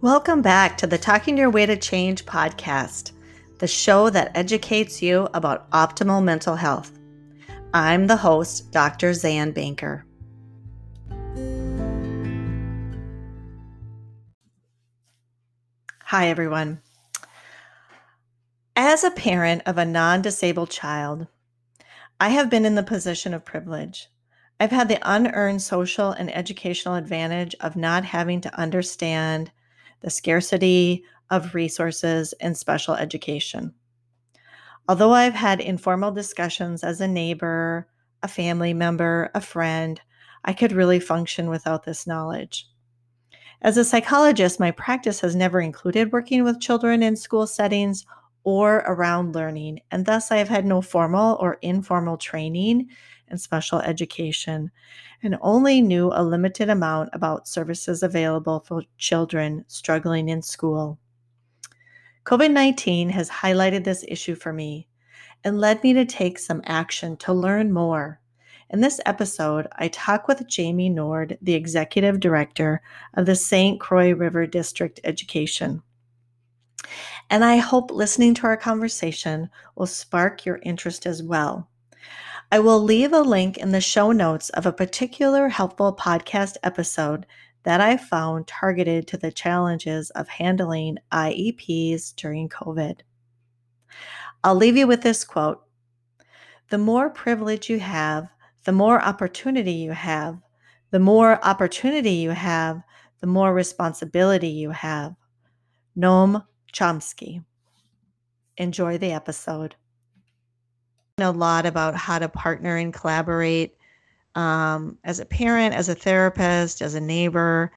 Welcome back to the Talking Your Way to Change podcast, the show that educates you about optimal mental health. I'm the host, Dr. Zan Banker. Hi, everyone. As a parent of a non disabled child, I have been in the position of privilege. I've had the unearned social and educational advantage of not having to understand the scarcity of resources in special education. Although I've had informal discussions as a neighbor, a family member, a friend, I could really function without this knowledge. As a psychologist, my practice has never included working with children in school settings or around learning, and thus I have had no formal or informal training in special education and only knew a limited amount about services available for children struggling in school. COVID 19 has highlighted this issue for me and led me to take some action to learn more. In this episode, I talk with Jamie Nord, the Executive Director of the St. Croix River District Education. And I hope listening to our conversation will spark your interest as well. I will leave a link in the show notes of a particular helpful podcast episode that I found targeted to the challenges of handling IEPs during COVID. I'll leave you with this quote The more privilege you have, the more opportunity you have. The more opportunity you have, the more responsibility you have. Noam Chomsky. Enjoy the episode a lot about how to partner and collaborate um, as a parent, as a therapist, as a neighbor.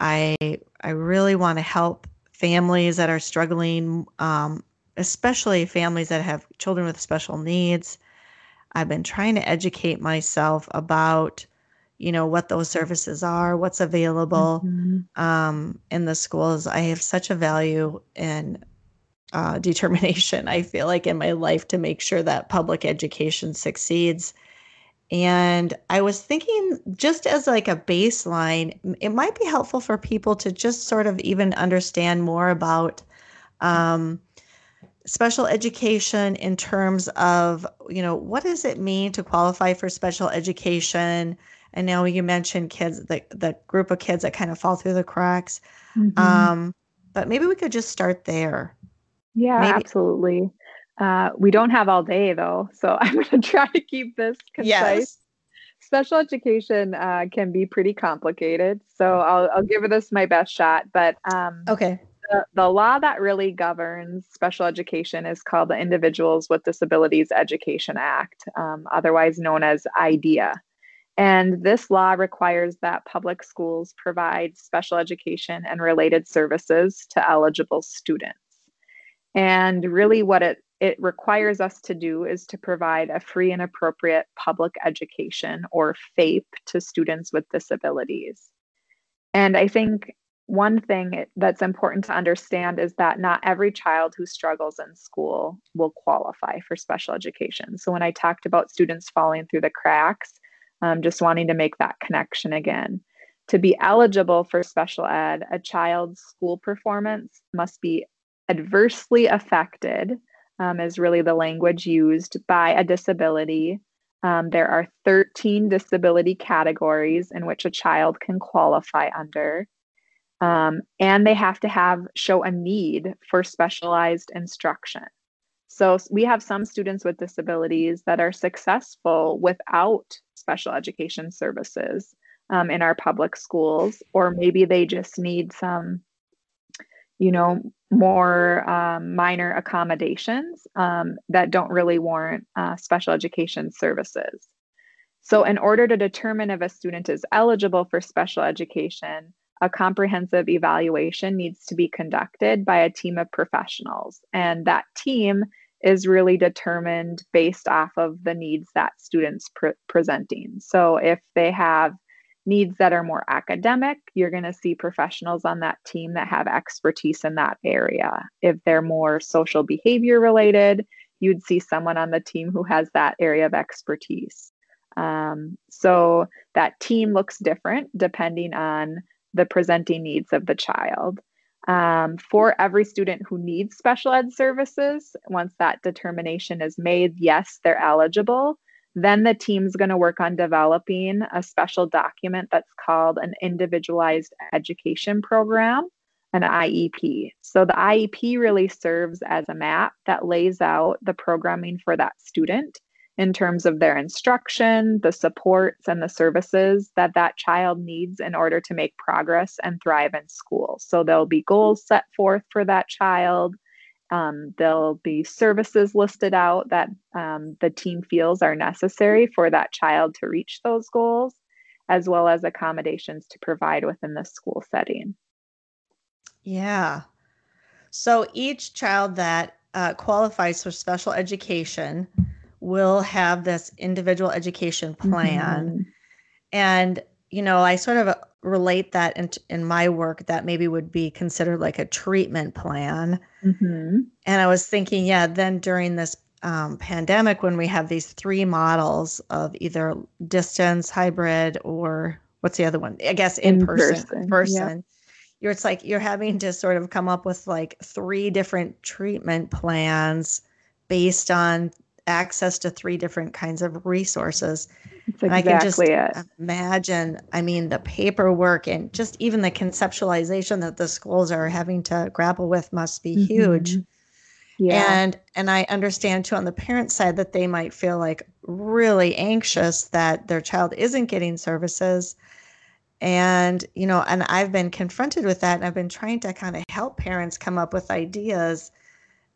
I I really want to help families that are struggling, um, especially families that have children with special needs. I've been trying to educate myself about, you know, what those services are, what's available mm-hmm. um, in the schools. I have such a value and uh, determination, I feel like, in my life to make sure that public education succeeds. And I was thinking, just as like a baseline, it might be helpful for people to just sort of even understand more about um, special education in terms of, you know, what does it mean to qualify for special education? And now you mentioned kids, the, the group of kids that kind of fall through the cracks. Mm-hmm. Um, but maybe we could just start there. Yeah, Maybe. absolutely. Uh, we don't have all day though, so I'm going to try to keep this concise. Yes. Special education uh, can be pretty complicated, so I'll, I'll give this my best shot. But um, okay, the, the law that really governs special education is called the Individuals with Disabilities Education Act, um, otherwise known as IDEA. And this law requires that public schools provide special education and related services to eligible students. And really, what it, it requires us to do is to provide a free and appropriate public education or FAPE to students with disabilities. And I think one thing that's important to understand is that not every child who struggles in school will qualify for special education. So when I talked about students falling through the cracks, um, just wanting to make that connection again. To be eligible for special ed, a child's school performance must be adversely affected um, is really the language used by a disability. Um, there are 13 disability categories in which a child can qualify under. Um, and they have to have show a need for specialized instruction. So we have some students with disabilities that are successful without special education services um, in our public schools, or maybe they just need some you know, more um, minor accommodations um, that don't really warrant uh, special education services. So, in order to determine if a student is eligible for special education, a comprehensive evaluation needs to be conducted by a team of professionals. And that team is really determined based off of the needs that students pre- presenting. So, if they have needs that are more academic, you're going to see professionals on that team that have expertise in that area. If they're more social behavior related, you'd see someone on the team who has that area of expertise. Um, so that team looks different depending on the presenting needs of the child. Um, for every student who needs special ed services, once that determination is made, yes, they're eligible. Then the team's going to work on developing a special document that's called an individualized education program, an IEP. So the IEP really serves as a map that lays out the programming for that student in terms of their instruction, the supports, and the services that that child needs in order to make progress and thrive in school. So there'll be goals set forth for that child. Um, there'll be services listed out that um, the team feels are necessary for that child to reach those goals, as well as accommodations to provide within the school setting. Yeah. So each child that uh, qualifies for special education will have this individual education plan. Mm-hmm. And, you know, I sort of relate that in, in my work that maybe would be considered like a treatment plan. Mm-hmm. And I was thinking, yeah, then during this um, pandemic, when we have these three models of either distance, hybrid, or what's the other one? I guess in, in person. Person. person You're, it's like you're having to sort of come up with like three different treatment plans based on access to three different kinds of resources. That's exactly I can just it. imagine, I mean, the paperwork and just even the conceptualization that the schools are having to grapple with must be mm-hmm. huge. Yeah. And and I understand too on the parent side that they might feel like really anxious that their child isn't getting services. And, you know, and I've been confronted with that and I've been trying to kind of help parents come up with ideas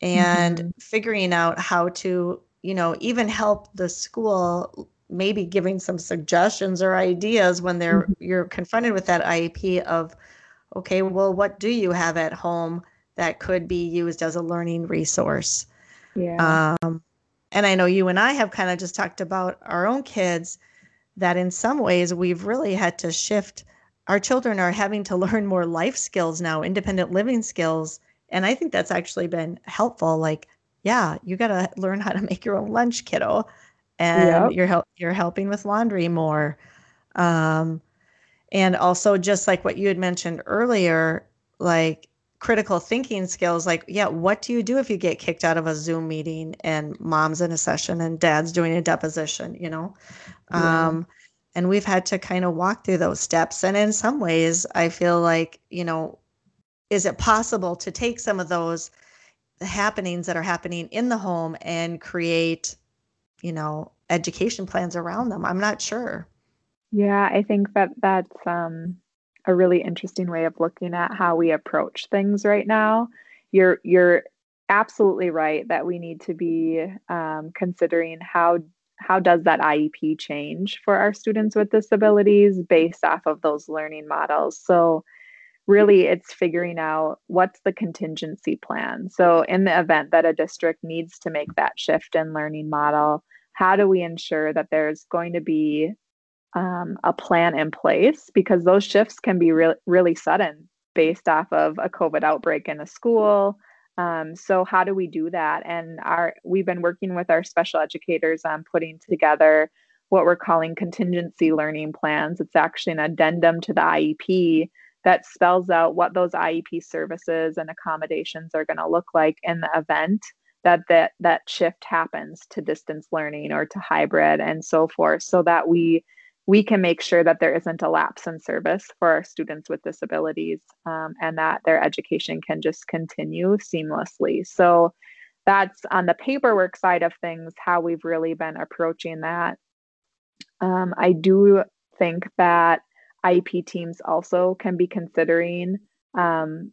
and mm-hmm. figuring out how to you know, even help the school maybe giving some suggestions or ideas when they're mm-hmm. you're confronted with that IEP of okay, well what do you have at home that could be used as a learning resource? Yeah. Um, and I know you and I have kind of just talked about our own kids that in some ways we've really had to shift our children are having to learn more life skills now, independent living skills. And I think that's actually been helpful. Like yeah, you got to learn how to make your own lunch, kiddo, and yep. you're help you're helping with laundry more. Um, and also just like what you had mentioned earlier, like critical thinking skills like yeah what do you do if you get kicked out of a zoom meeting and mom's in a session and dad's doing a deposition you know yeah. um, and we've had to kind of walk through those steps and in some ways i feel like you know is it possible to take some of those the happenings that are happening in the home and create, you know, education plans around them. I'm not sure. Yeah, I think that that's um, a really interesting way of looking at how we approach things right now. You're you're absolutely right that we need to be um, considering how how does that IEP change for our students with disabilities based off of those learning models. So really it's figuring out what's the contingency plan. So, in the event that a district needs to make that shift in learning model, how do we ensure that there's going to be um, a plan in place? Because those shifts can be re- really sudden based off of a COVID outbreak in a school. Um, so how do we do that? And our we've been working with our special educators on putting together what we're calling contingency learning plans. It's actually an addendum to the IEP that spells out what those IEP services and accommodations are going to look like in the event that that that shift happens to distance learning or to hybrid and so forth so that we we can make sure that there isn't a lapse in service for our students with disabilities um, and that their education can just continue seamlessly. So that's on the paperwork side of things how we've really been approaching that. Um, i do think that IEP teams also can be considering um,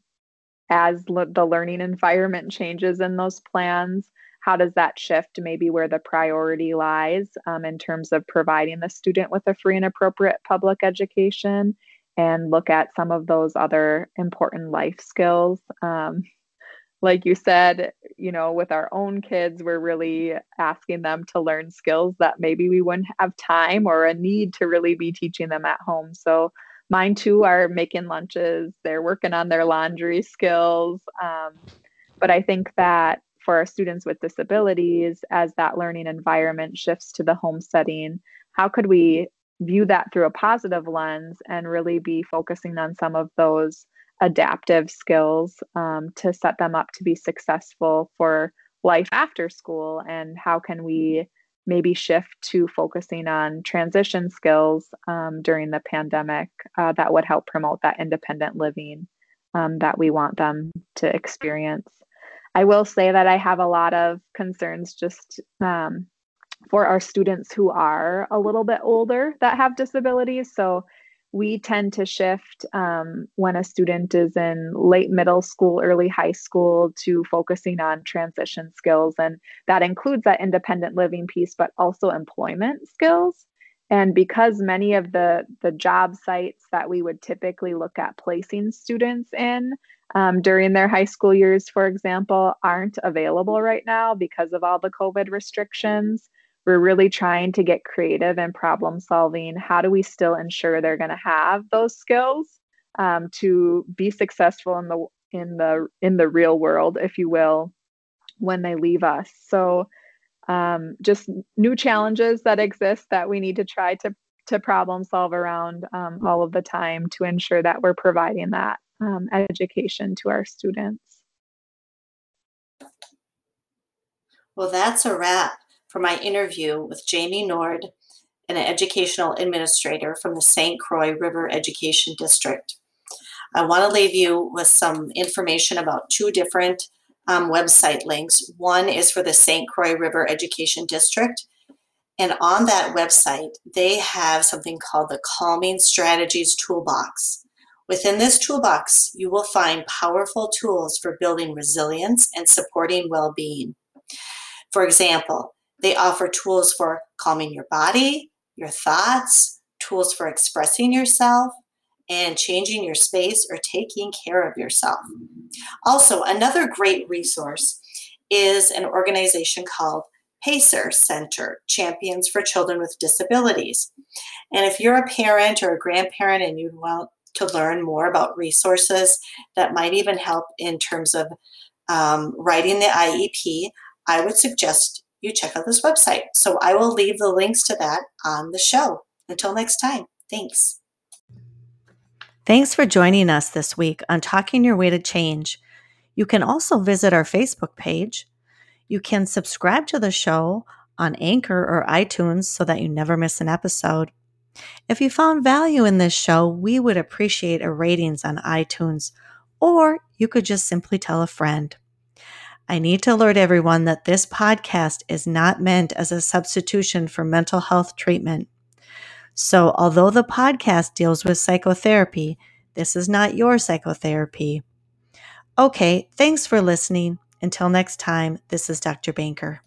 as the learning environment changes in those plans. How does that shift maybe where the priority lies um, in terms of providing the student with a free and appropriate public education and look at some of those other important life skills? Um, like you said, you know, with our own kids, we're really asking them to learn skills that maybe we wouldn't have time or a need to really be teaching them at home. So mine too are making lunches, they're working on their laundry skills. Um, but I think that for our students with disabilities, as that learning environment shifts to the home setting, how could we view that through a positive lens and really be focusing on some of those adaptive skills um, to set them up to be successful for life after school and how can we maybe shift to focusing on transition skills um, during the pandemic uh, that would help promote that independent living um, that we want them to experience. I will say that I have a lot of concerns just um, for our students who are a little bit older that have disabilities. So we tend to shift um, when a student is in late middle school, early high school to focusing on transition skills. And that includes that independent living piece, but also employment skills. And because many of the, the job sites that we would typically look at placing students in um, during their high school years, for example, aren't available right now because of all the COVID restrictions we're really trying to get creative and problem solving. How do we still ensure they're going to have those skills um, to be successful in the in the in the real world, if you will, when they leave us? So, um, just new challenges that exist that we need to try to to problem solve around um, all of the time to ensure that we're providing that um, education to our students. Well, that's a wrap for my interview with Jamie Nord, an educational administrator from the St. Croix River Education District. I want to leave you with some information about two different um, website links. One is for the St. Croix River Education District. And on that website, they have something called the Calming Strategies Toolbox. Within this toolbox, you will find powerful tools for building resilience and supporting well being. For example, they offer tools for calming your body, your thoughts, tools for expressing yourself, and changing your space or taking care of yourself. Also, another great resource is an organization called PACER Center, Champions for Children with Disabilities. And if you're a parent or a grandparent and you want to learn more about resources that might even help in terms of um, writing the IEP, I would suggest you check out this website. So I will leave the links to that on the show. Until next time, thanks. Thanks for joining us this week on Talking Your Way to Change. You can also visit our Facebook page. You can subscribe to the show on Anchor or iTunes so that you never miss an episode. If you found value in this show, we would appreciate a ratings on iTunes, or you could just simply tell a friend. I need to alert everyone that this podcast is not meant as a substitution for mental health treatment. So, although the podcast deals with psychotherapy, this is not your psychotherapy. Okay, thanks for listening. Until next time, this is Dr. Banker.